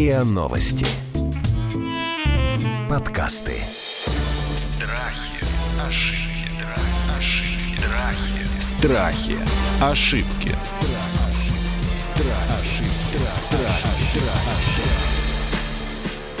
РИА Новости. Подкасты. Страхи, ошибки, ошибки, Страхи. страхи. Ошибки.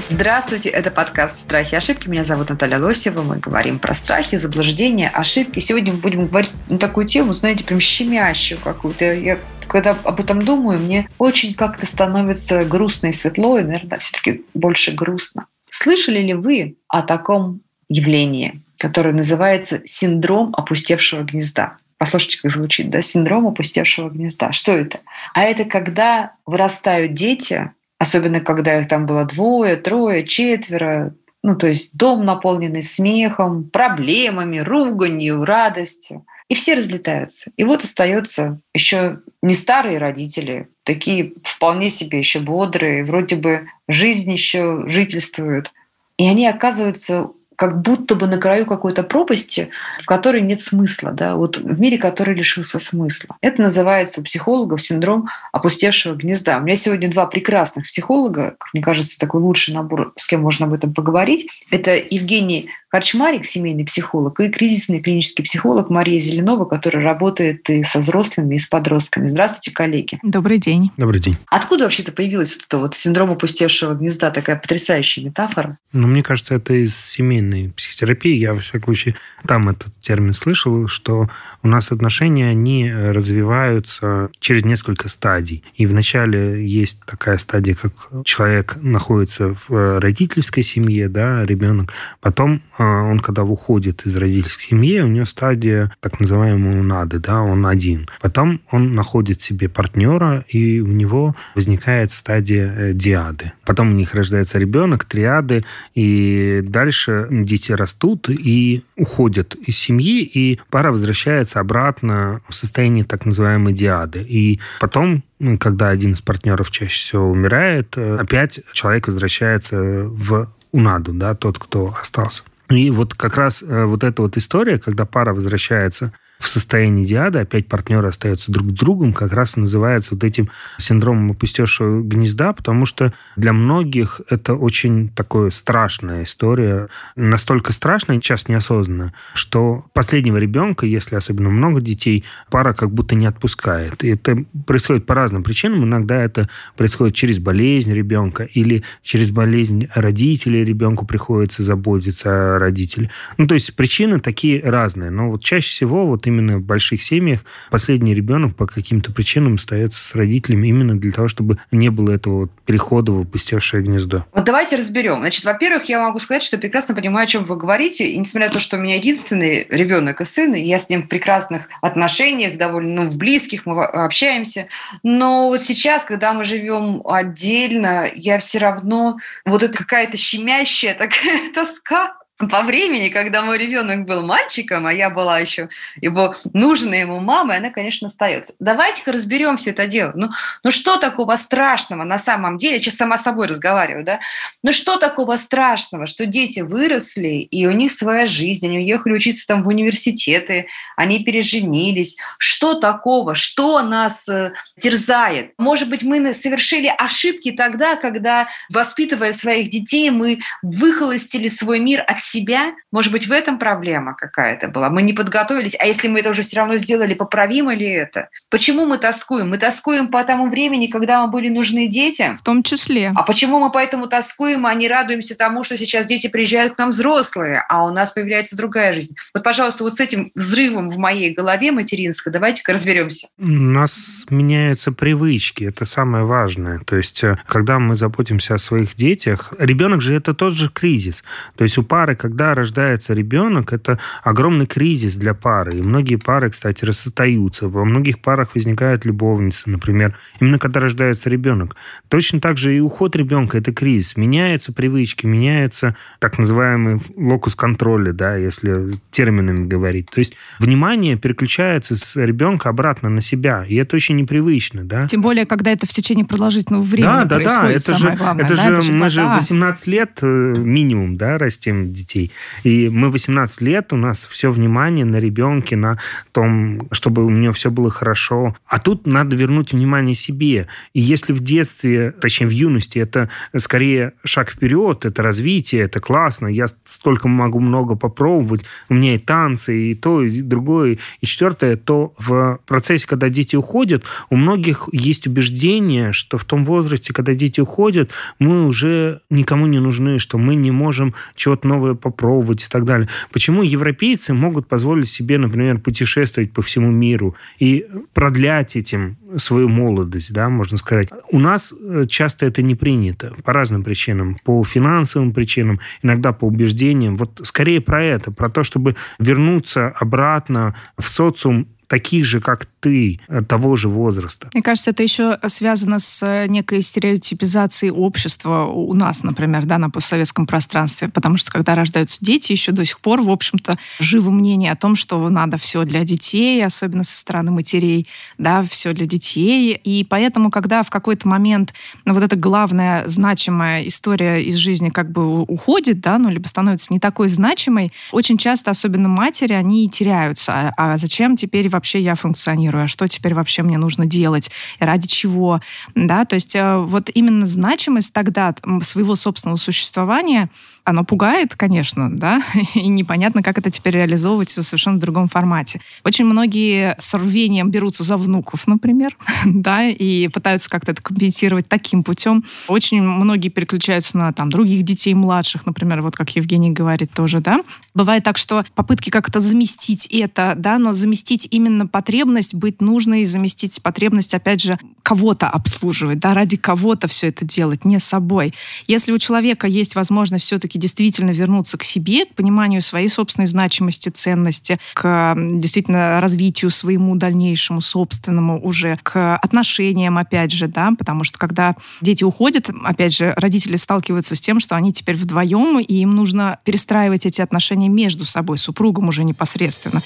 Здравствуйте, это подкаст «Страхи и ошибки». Меня зовут Наталья Лосева. Мы говорим про страхи, заблуждения, ошибки. Сегодня мы будем говорить на такую тему, знаете, прям щемящую какую-то. Я когда об этом думаю, мне очень как-то становится грустно и светло, и, наверное, все-таки больше грустно. Слышали ли вы о таком явлении, которое называется синдром опустевшего гнезда? Послушайте, как звучит, да? Синдром опустевшего гнезда. Что это? А это когда вырастают дети, особенно когда их там было двое, трое, четверо, ну, то есть дом наполненный смехом, проблемами, руганью, радостью. И все разлетаются. И вот остается еще не старые родители, такие вполне себе еще бодрые, вроде бы жизнь еще жительствуют. И они оказываются как будто бы на краю какой-то пропасти, в которой нет смысла, да, вот в мире, который лишился смысла. Это называется у психологов синдром опустевшего гнезда. У меня сегодня два прекрасных психолога, как мне кажется, такой лучший набор, с кем можно об этом поговорить. Это Евгений Харчмарик, семейный психолог, и кризисный клинический психолог Мария Зеленова, которая работает и со взрослыми, и с подростками. Здравствуйте, коллеги. Добрый день. Добрый день. Откуда вообще-то появилась вот эта вот синдром опустевшего гнезда, такая потрясающая метафора? Ну, мне кажется, это из семейной психотерапии. Я, во всяком случае, там этот термин слышал, что у нас отношения, они развиваются через несколько стадий. И вначале есть такая стадия, как человек находится в родительской семье, да, ребенок. Потом а, он, когда уходит из родительской семьи, у него стадия так называемого нады, да, он один. Потом он находит себе партнера, и у него возникает стадия э, диады. Потом у них рождается ребенок, триады, и дальше дети растут и уходят из семьи, и пара возвращается обратно в состояние так называемой диады. И потом когда один из партнеров чаще всего умирает, э, опять человек возвращается в унаду, да, тот, кто остался. И вот как раз э, вот эта вот история, когда пара возвращается в состоянии диада, опять партнеры остаются друг с другом, как раз называется вот этим синдромом опустевшего гнезда, потому что для многих это очень такая страшная история, настолько страшная, часто неосознанно, что последнего ребенка, если особенно много детей, пара как будто не отпускает. И это происходит по разным причинам. Иногда это происходит через болезнь ребенка или через болезнь родителей ребенку приходится заботиться о родителе. Ну, то есть причины такие разные. Но вот чаще всего вот именно в больших семьях последний ребенок по каким-то причинам остается с родителями именно для того, чтобы не было этого вот перехода в опустевшее гнездо. Вот давайте разберем. Значит, во-первых, я могу сказать, что прекрасно понимаю, о чем вы говорите. И несмотря на то, что у меня единственный ребенок и сын, и я с ним в прекрасных отношениях, довольно ну, в близких, мы общаемся. Но вот сейчас, когда мы живем отдельно, я все равно вот это какая-то щемящая такая тоска по времени, когда мой ребенок был мальчиком, а я была еще его нужной ему мамой, она, конечно, остается. Давайте-ка разберем все это дело. Ну, ну что такого страшного на самом деле? Я сейчас сама собой разговариваю, да? Ну что такого страшного, что дети выросли, и у них своя жизнь, они уехали учиться там в университеты, они переженились. Что такого? Что нас э, терзает? Может быть, мы совершили ошибки тогда, когда, воспитывая своих детей, мы выхолостили свой мир от себя, может быть, в этом проблема какая-то была. Мы не подготовились, а если мы это уже все равно сделали, поправимо ли это? Почему мы тоскуем? Мы тоскуем по тому времени, когда мы были нужны детям. В том числе. А почему мы поэтому тоскуем, а не радуемся тому, что сейчас дети приезжают к нам взрослые, а у нас появляется другая жизнь? Вот, пожалуйста, вот с этим взрывом в моей голове материнской давайте-ка разберемся. У нас меняются привычки, это самое важное. То есть, э, когда мы заботимся о своих детях, ребенок же это тот же кризис. То есть у пары когда рождается ребенок, это огромный кризис для пары. И многие пары, кстати, расстаются. Во многих парах возникают любовницы, например, именно когда рождается ребенок. Точно так же и уход ребенка – это кризис. Меняются привычки, меняется так называемый локус контроля, да, если терминами говорить. То есть внимание переключается с ребенка обратно на себя, и это очень непривычно, да. Тем более, когда это в течение продолжительного времени да, да, происходит, да, это же, главное, это да, же это же мы же 18 лет э, минимум, да, растим детей детей. И мы 18 лет, у нас все внимание на ребенке, на том, чтобы у него все было хорошо. А тут надо вернуть внимание себе. И если в детстве, точнее в юности, это скорее шаг вперед, это развитие, это классно, я столько могу много попробовать, у меня и танцы, и то, и другое, и четвертое, то в процессе, когда дети уходят, у многих есть убеждение, что в том возрасте, когда дети уходят, мы уже никому не нужны, что мы не можем чего-то новое попробовать и так далее. Почему европейцы могут позволить себе, например, путешествовать по всему миру и продлять этим свою молодость, да, можно сказать. У нас э, часто это не принято по разным причинам, по финансовым причинам, иногда по убеждениям. Вот скорее про это, про то, чтобы вернуться обратно в социум таких же, как ты, э, того же возраста. Мне кажется, это еще связано с э, некой стереотипизацией общества у нас, например, да, на постсоветском пространстве. Потому что когда рождаются дети, еще до сих пор, в общем-то, живо мнение о том, что надо все для детей, особенно со стороны матерей, да, все для детей. И поэтому, когда в какой-то момент ну, вот эта главная значимая история из жизни как бы уходит, да, ну, либо становится не такой значимой, очень часто, особенно матери, они теряются. А, а зачем теперь вообще я функционирую, а что теперь вообще мне нужно делать, ради чего, да, то есть э, вот именно значимость тогда своего собственного существования оно пугает, конечно, да, и непонятно, как это теперь реализовывать в совершенно другом формате. Очень многие с рвением берутся за внуков, например, да, и пытаются как-то это компенсировать таким путем. Очень многие переключаются на там других детей младших, например, вот как Евгений говорит тоже, да. Бывает так, что попытки как-то заместить это, да, но заместить именно потребность быть нужной, заместить потребность, опять же, кого-то обслуживать, да, ради кого-то все это делать, не собой. Если у человека есть возможность все-таки действительно вернуться к себе, к пониманию своей собственной значимости, ценности, к действительно развитию своему дальнейшему, собственному уже, к отношениям, опять же, да, потому что когда дети уходят, опять же, родители сталкиваются с тем, что они теперь вдвоем, и им нужно перестраивать эти отношения между собой, супругом уже непосредственно.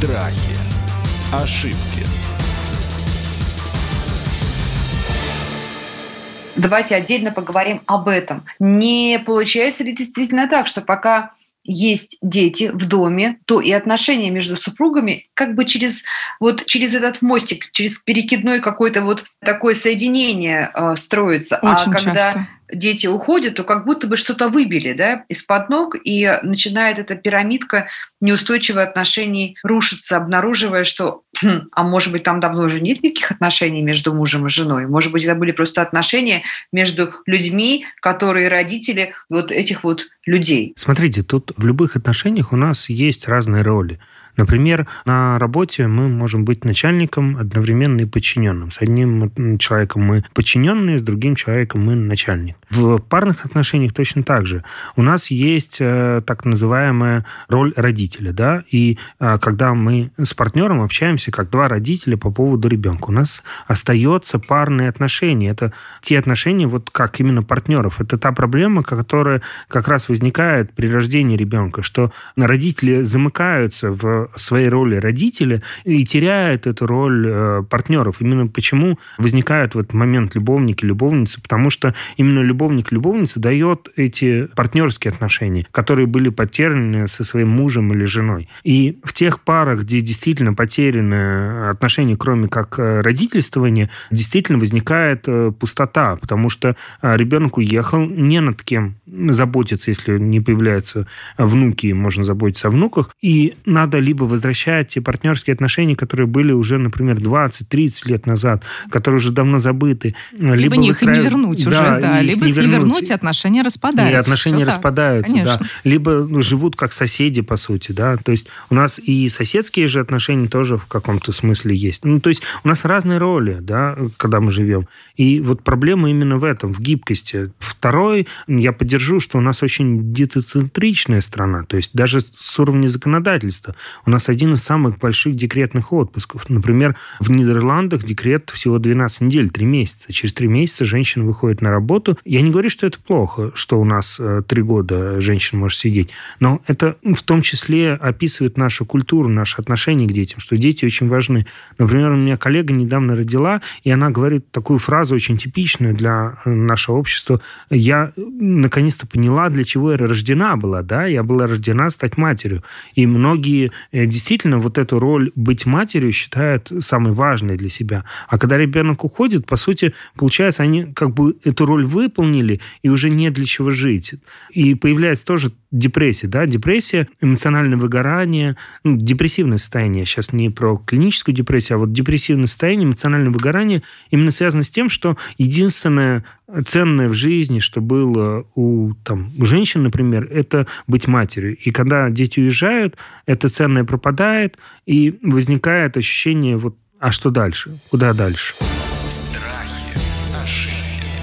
Страхи. Ошибки. Давайте отдельно поговорим об этом. Не получается ли действительно так, что пока есть дети в доме, то и отношения между супругами как бы через вот через этот мостик, через перекидной какое-то вот такое соединение э, строится. А Очень а когда часто дети уходят, то как будто бы что-то выбили да, из-под ног, и начинает эта пирамидка неустойчивых отношений рушиться, обнаруживая, что, хм, а может быть, там давно уже нет никаких отношений между мужем и женой, может быть, это были просто отношения между людьми, которые родители вот этих вот людей. Смотрите, тут в любых отношениях у нас есть разные роли. Например, на работе мы можем быть начальником одновременно и подчиненным. С одним человеком мы подчиненные, с другим человеком мы начальник. В парных отношениях точно так же. У нас есть э, так называемая роль родителя, да, и э, когда мы с партнером общаемся как два родителя по поводу ребенка, у нас остается парные отношения. Это те отношения, вот как именно партнеров. Это та проблема, которая как раз возникает при рождении ребенка, что родители замыкаются в своей роли родителя и теряют эту роль э, партнеров. Именно почему возникают в этот момент любовники, любовницы, потому что именно любовник, любовница дает эти партнерские отношения, которые были потеряны со своим мужем или женой. И в тех парах, где действительно потеряны отношения, кроме как э, родительствования, действительно возникает э, пустота, потому что ребенок уехал, не над кем заботиться, если не появляются внуки, можно заботиться о внуках, и надо либо возвращать те партнерские отношения, которые были уже, например, 20-30 лет назад, которые уже давно забыты. Либо, либо их выстраив... не вернуть да, уже, да. Либо их не вернуть, вернуть и отношения распадаются. И отношения Все распадаются, так, да. Либо ну, живут как соседи, по сути, да. То есть у нас и соседские же отношения тоже в каком-то смысле есть. Ну, то есть у нас разные роли, да, когда мы живем. И вот проблема именно в этом, в гибкости. Второй, я поддержу, что у нас очень детоцентричная страна. То есть даже с уровня законодательства. У нас один из самых больших декретных отпусков. Например, в Нидерландах декрет всего 12 недель, 3 месяца. Через 3 месяца женщина выходит на работу. Я не говорю, что это плохо, что у нас э, три года женщина может сидеть, но это в том числе описывает нашу культуру, наше отношение к детям, что дети очень важны. Например, у меня коллега недавно родила, и она говорит такую фразу очень типичную для э, нашего общества. Я наконец-то поняла, для чего я рождена была, да, я была рождена стать матерью. И многие э, действительно вот эту роль быть матерью считают самой важной для себя. А когда ребенок уходит, по сути, получается, они как бы эту роль выполнили, и уже не для чего жить. И появляется тоже депрессия, да, депрессия, эмоциональное выгорание, ну, депрессивное состояние, сейчас не про клиническую депрессию, а вот депрессивное состояние, эмоциональное выгорание именно связано с тем, что единственное ценное в жизни, что было у, там, у женщин, например, это быть матерью. И когда дети уезжают, это ценное пропадает, и возникает ощущение вот а что дальше? Куда дальше? Страхи, ошибки.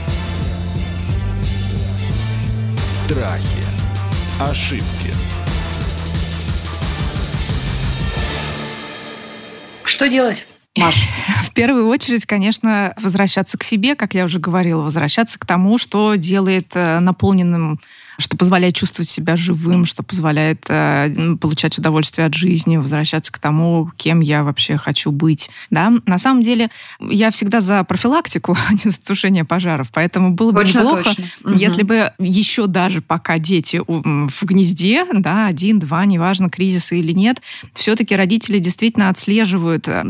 Страхи. Ошибки. Что делать? Маш. В первую очередь, конечно, возвращаться к себе, как я уже говорила, возвращаться к тому, что делает э, наполненным что позволяет чувствовать себя живым, что позволяет э, получать удовольствие от жизни, возвращаться к тому, кем я вообще хочу быть. Да? На самом деле, я всегда за профилактику, а не за тушение пожаров, поэтому было бы Точно, неплохо, точно. если Мгм. бы еще даже пока дети в гнезде, да, один, два, неважно, кризисы или нет, все-таки родители действительно отслеживают э,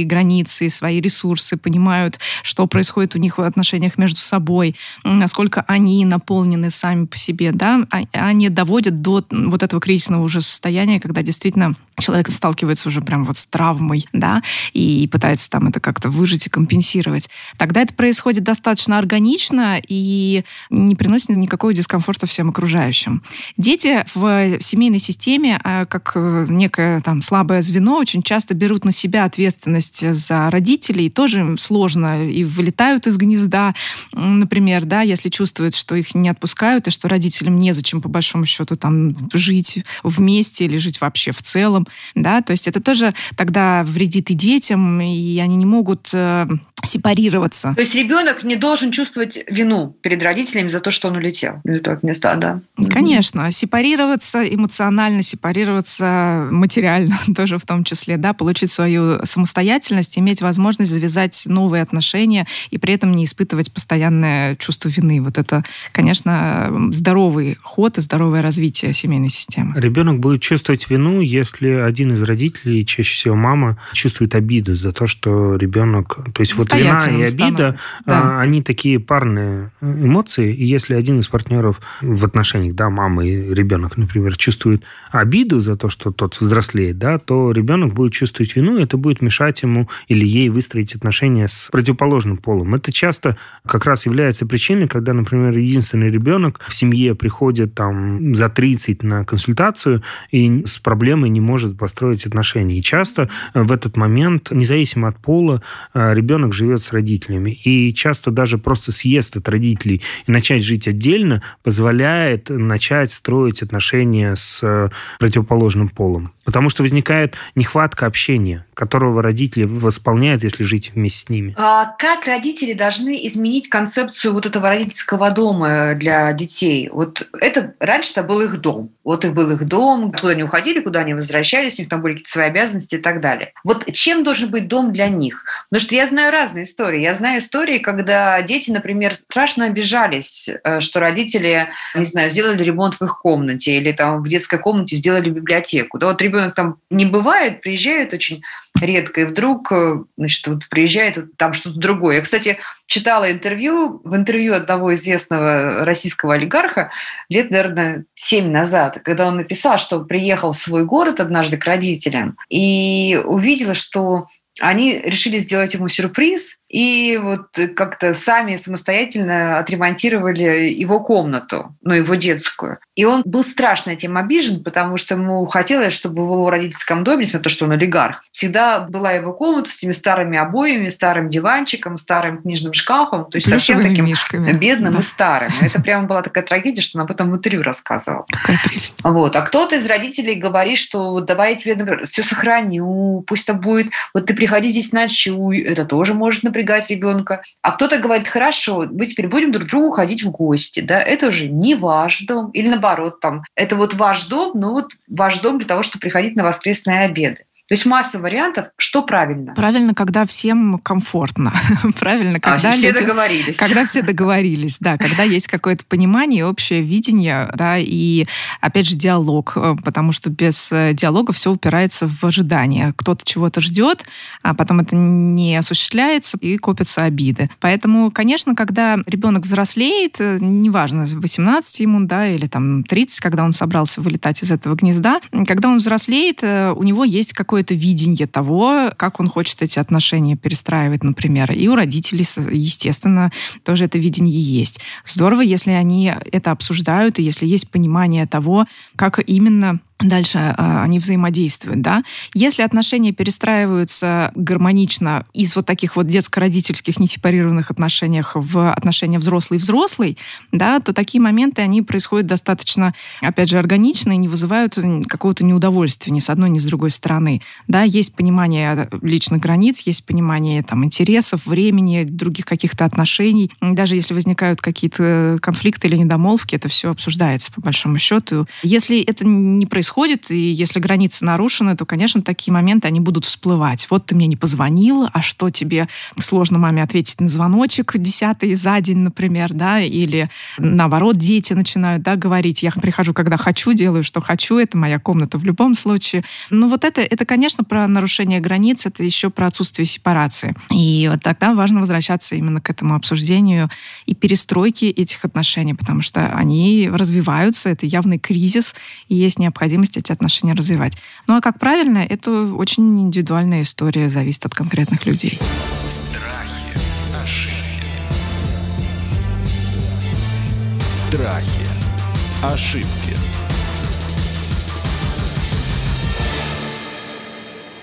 свои границы, свои ресурсы, понимают, что происходит у них в отношениях между собой, насколько они наполнены сами по себе, да, а- они доводят до вот этого кризисного уже состояния, когда действительно человек сталкивается уже прям вот с травмой, да, и пытается там это как-то выжить и компенсировать. Тогда это происходит достаточно органично и не приносит никакого дискомфорта всем окружающим. Дети в семейной системе, а, как э, некое там слабое звено, очень часто берут на себя ответственность за родителей, тоже сложно, и вылетают из гнезда, например, да, если чувствуют, что их не отпускают, и что родителям незачем, по большому счету, там, жить вместе или жить вообще в целом, да, то есть это тоже тогда вредит и детям, и они не могут э, сепарироваться. То есть ребенок не должен чувствовать вину перед родителями за то, что он улетел из этого гнезда, да? Конечно, сепарироваться эмоционально, сепарироваться материально тоже в том числе, да, получить свою самостоятельность, иметь возможность завязать новые отношения и при этом не испытывать постоянное чувство вины. Вот это, конечно, здоровый ход и здоровое развитие семейной системы. Ребенок будет чувствовать вину, если один из родителей, чаще всего мама, чувствует обиду за то, что ребенок... То есть вот вина и обида, становится, да. а, они такие парные э, эмоции, и если один из партнеров в отношениях, да, мама и ребенок, например, чувствует обиду за то, что тот взрослеет, да, то ребенок будет чувствовать вину, и это будет мешать ему или ей выстроить отношения с противоположным полом. Это часто как раз является причиной, когда, например, единственный ребенок в семье приходит там за 30 на консультацию и с проблемой не может построить отношения. И часто э, в этот момент, независимо от пола, э, ребенок живет с родителями. И часто даже просто съезд от родителей и начать жить отдельно позволяет начать строить отношения с э, противоположным полом. Потому что возникает нехватка общения, которого родители восполняют, если жить вместе с ними. А как родители должны изменить концепцию вот этого родительского дома для детей? Вот это раньше это был их дом. Вот их был их дом, куда они уходили, куда они возвращались, у них там были какие-то свои обязанности и так далее. Вот чем должен быть дом для них? Потому что я знаю разные истории. Я знаю истории, когда дети, например, страшно обижались, э, что родители, не знаю, сделали ремонт в их комнате или там в детской комнате сделали библиотеку. Да, вот ребенок там не бывает, приезжает очень редко, и вдруг, э, значит, вот приезжает там что-то другое. Я, кстати, читала интервью, в интервью одного известного российского олигарха лет, наверное, семь назад, когда он написал, что приехал в свой город однажды к родителям и увидела, что они решили сделать ему сюрприз, и вот как-то сами самостоятельно отремонтировали его комнату, ну, его детскую. И он был страшно этим обижен, потому что ему хотелось, чтобы в его родительском доме, несмотря на то, что он олигарх, всегда была его комната с этими старыми обоями, старым диванчиком, старым книжным шкафом, то есть совсем Плюшевыми таким мишками. бедным Да. и старым. Это прямо была такая трагедия, что он об этом в интервью рассказывал. Какая прелесть. Вот. А кто-то из родителей говорит, что давай я тебе, например, все сохраню, пусть это будет, вот ты приходи здесь ночуй, это тоже может, например, напрягать ребенка, а кто-то говорит, хорошо, мы теперь будем друг другу ходить в гости, да, это уже не ваш дом, или наоборот, там, это вот ваш дом, но вот ваш дом для того, чтобы приходить на воскресные обеды. То есть масса вариантов, что правильно. Правильно, когда всем комфортно. правильно, а, когда а, все люди, договорились. Когда все договорились, да, когда есть какое-то понимание, общее видение, да, и опять же диалог, э, потому что без э, диалога все упирается в ожидание. Кто-то чего-то ждет, а потом это не осуществляется, и копятся обиды. Поэтому, конечно, когда ребенок взрослеет, э, неважно, 18 ему, да, или там 30, когда он собрался вылетать из этого гнезда, когда он взрослеет, у него есть какое какое-то видение того, как он хочет эти отношения перестраивать, например. И у родителей, естественно, тоже это видение есть. Здорово, если они это обсуждают, и если есть понимание того, как именно дальше э, они взаимодействуют, да. Если отношения перестраиваются гармонично из вот таких вот детско-родительских несепарированных отношениях в отношения взрослый-взрослый, да, то такие моменты, они происходят достаточно, опять же, органично и не вызывают какого-то неудовольствия ни с одной, ни с другой стороны. Да, есть понимание личных границ, есть понимание там интересов, времени, других каких-то отношений. Даже если возникают какие-то конфликты или недомолвки, это все обсуждается по большому счету. Если это не происходит происходит, и если границы нарушены, то, конечно, такие моменты, они будут всплывать. Вот ты мне не позвонил, а что тебе сложно маме ответить на звоночек десятый за день, например, да, или наоборот, дети начинают, да, говорить, я прихожу, когда хочу, делаю, что хочу, это моя комната в любом случае. Но вот это, это, конечно, про нарушение границ, это еще про отсутствие сепарации. И вот тогда важно возвращаться именно к этому обсуждению и перестройке этих отношений, потому что они развиваются, это явный кризис, и есть необходимость необходимость эти отношения развивать. Ну а как правильно, это очень индивидуальная история, зависит от конкретных людей. Страхи, ошибки. Страхи, ошибки.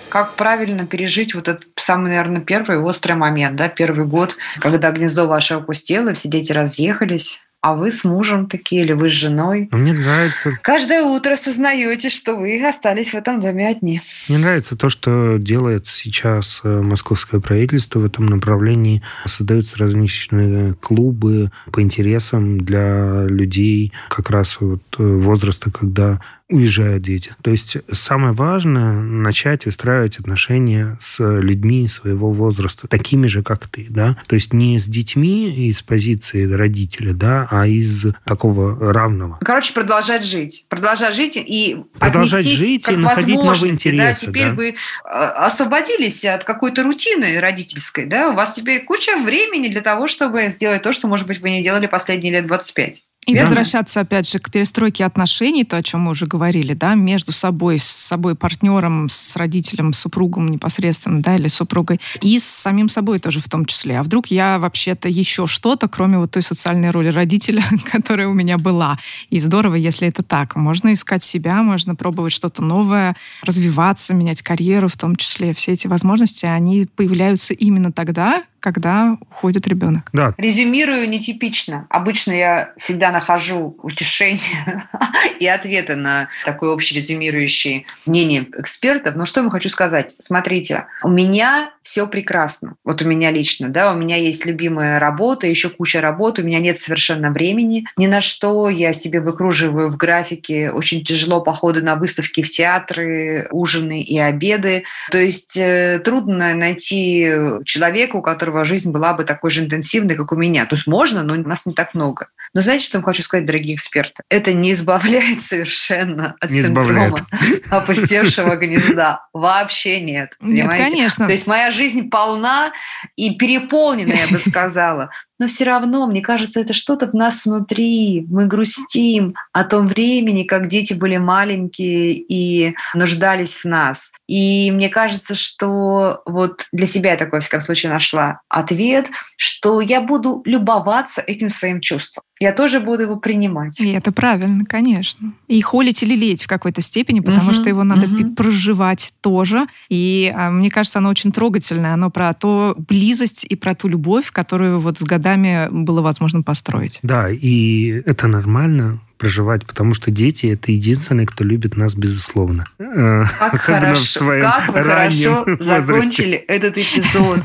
как правильно пережить вот этот самый, наверное, первый острый момент, да, первый год, когда гнездо ваше опустело, все дети разъехались, а вы с мужем такие, или вы с женой. Мне нравится... Каждое утро сознаете, что вы остались в этом доме одни. Мне нравится то, что делает сейчас э, московское правительство в этом направлении. Создаются различные клубы по интересам для людей как раз вот э, возраста, когда уезжают дети. То есть самое важное начать выстраивать отношения с людьми своего возраста, такими же, как ты, да. То есть не с детьми из позиции родителя, да, а из такого равного. Короче, продолжать жить. Продолжать жить и продолжать жить и находить новые интересы. Да? Теперь да. вы а, освободились от какой-то рутины родительской, да, у вас теперь куча времени для того, чтобы сделать то, что, может быть, вы не делали последние лет 25. И да. возвращаться, опять же, к перестройке отношений, то, о чем мы уже говорили, да, между собой, с собой партнером, с родителем, супругом непосредственно, да, или супругой, и с самим собой тоже в том числе. А вдруг я вообще-то еще что-то, кроме вот той социальной роли родителя, которая у меня была. И здорово, если это так. Можно искать себя, можно пробовать что-то новое, развиваться, менять карьеру в том числе. Все эти возможности, они появляются именно тогда, когда уходит ребенок. Да. Резюмирую нетипично. Обычно я всегда нахожу утешение и ответы на такое общерезюмирующее мнение экспертов. Но что я хочу сказать? Смотрите, у меня все прекрасно. Вот у меня лично, да, у меня есть любимая работа, еще куча работы, у меня нет совершенно времени ни на что. Я себе выкруживаю в графике очень тяжело походы на выставки в театры, ужины и обеды. То есть э, трудно найти человека, у которого которого жизнь была бы такой же интенсивной, как у меня. То есть можно, но нас не так много. Но знаете, что я хочу сказать, дорогие эксперты? Это не избавляет совершенно от не синдрома избавляет. опустевшего гнезда. Вообще нет. Нет, конечно. То есть моя жизнь полна и переполнена, я бы сказала но все равно, мне кажется, это что-то в нас внутри. Мы грустим о том времени, как дети были маленькие и нуждались в нас. И мне кажется, что вот для себя я такой, в всяком случае, нашла ответ, что я буду любоваться этим своим чувством я тоже буду его принимать. И это правильно, конечно. И холить или леть в какой-то степени, потому угу, что его надо угу. проживать тоже. И а, мне кажется, оно очень трогательное. Оно про то близость и про ту любовь, которую вот с годами было возможно построить. Да, и это нормально проживать, потому что дети — это единственные, кто любит нас безусловно. Э, как Особенно хорошо, в своем как вы хорошо возрасте. закончили этот эпизод.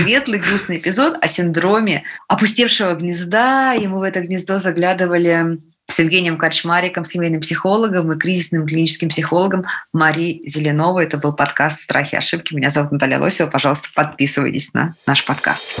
Светлый, грустный эпизод о синдроме опустевшего гнезда. И мы в это гнездо заглядывали с Евгением Качмариком, семейным психологом и кризисным клиническим психологом Марией Зеленовой. Это был подкаст «Страхи и ошибки». Меня зовут Наталья Лосева. Пожалуйста, подписывайтесь на наш подкаст.